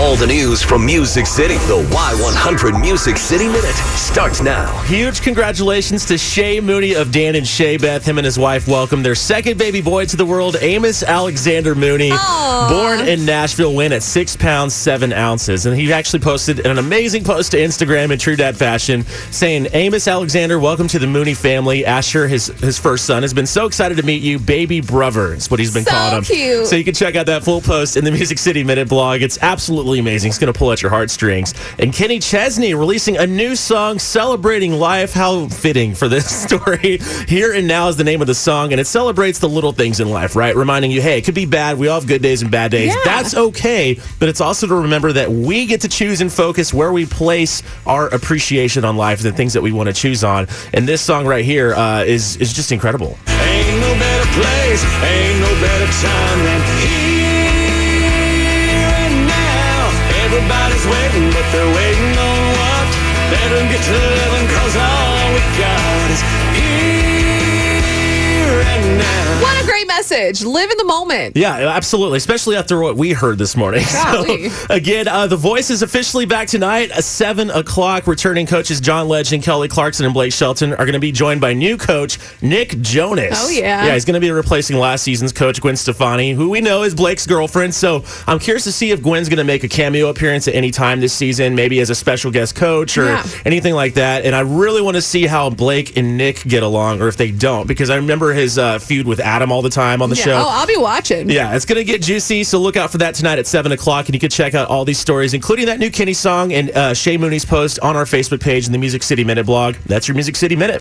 All the news from Music City. The Y100 Music City Minute starts now. Huge congratulations to Shay Mooney of Dan and Shay Beth. Him and his wife welcomed their second baby boy to the world, Amos Alexander Mooney. Born in Nashville, win at six pounds, seven ounces. And he actually posted an amazing post to Instagram in true dad fashion saying, Amos Alexander, welcome to the Mooney family. Asher, his, his first son, has been so excited to meet you. Baby brother is what he's been So calling him. cute. So you can check out that full post in the Music City Minute blog. It's absolutely amazing. It's going to pull at your heartstrings. And Kenny Chesney releasing a new song celebrating life. How fitting for this story. Here and Now is the name of the song, and it celebrates the little things in life, right? Reminding you, hey, it could be bad. We all have good days and bad days. Yeah. That's okay. But it's also to remember that we get to choose and focus where we place our appreciation on life, the things that we want to choose on. And this song right here uh, is is just incredible. Ain't no better place, ain't no better time To living, cause all we got message. Live in the moment. Yeah, absolutely. Especially after what we heard this morning. So, again, uh, The Voice is officially back tonight at 7 o'clock. Returning coaches John Legend, Kelly Clarkson, and Blake Shelton are going to be joined by new coach Nick Jonas. Oh, yeah. Yeah, he's going to be replacing last season's coach Gwen Stefani, who we know is Blake's girlfriend. So I'm curious to see if Gwen's going to make a cameo appearance at any time this season, maybe as a special guest coach or Yeah. anything like that. And I really want to see how Blake and Nick get along, or if they don't, because I remember his uh, feud with Adam all the time on the Yeah. show. Oh, I'll be watching. Yeah, it's going to get juicy. So look out for that tonight at 7 o'clock. And you can check out all these stories, including that new Kenny song and uh, Shay Mooney's post on our Facebook page in the Music City Minute blog. That's your Music City Minute.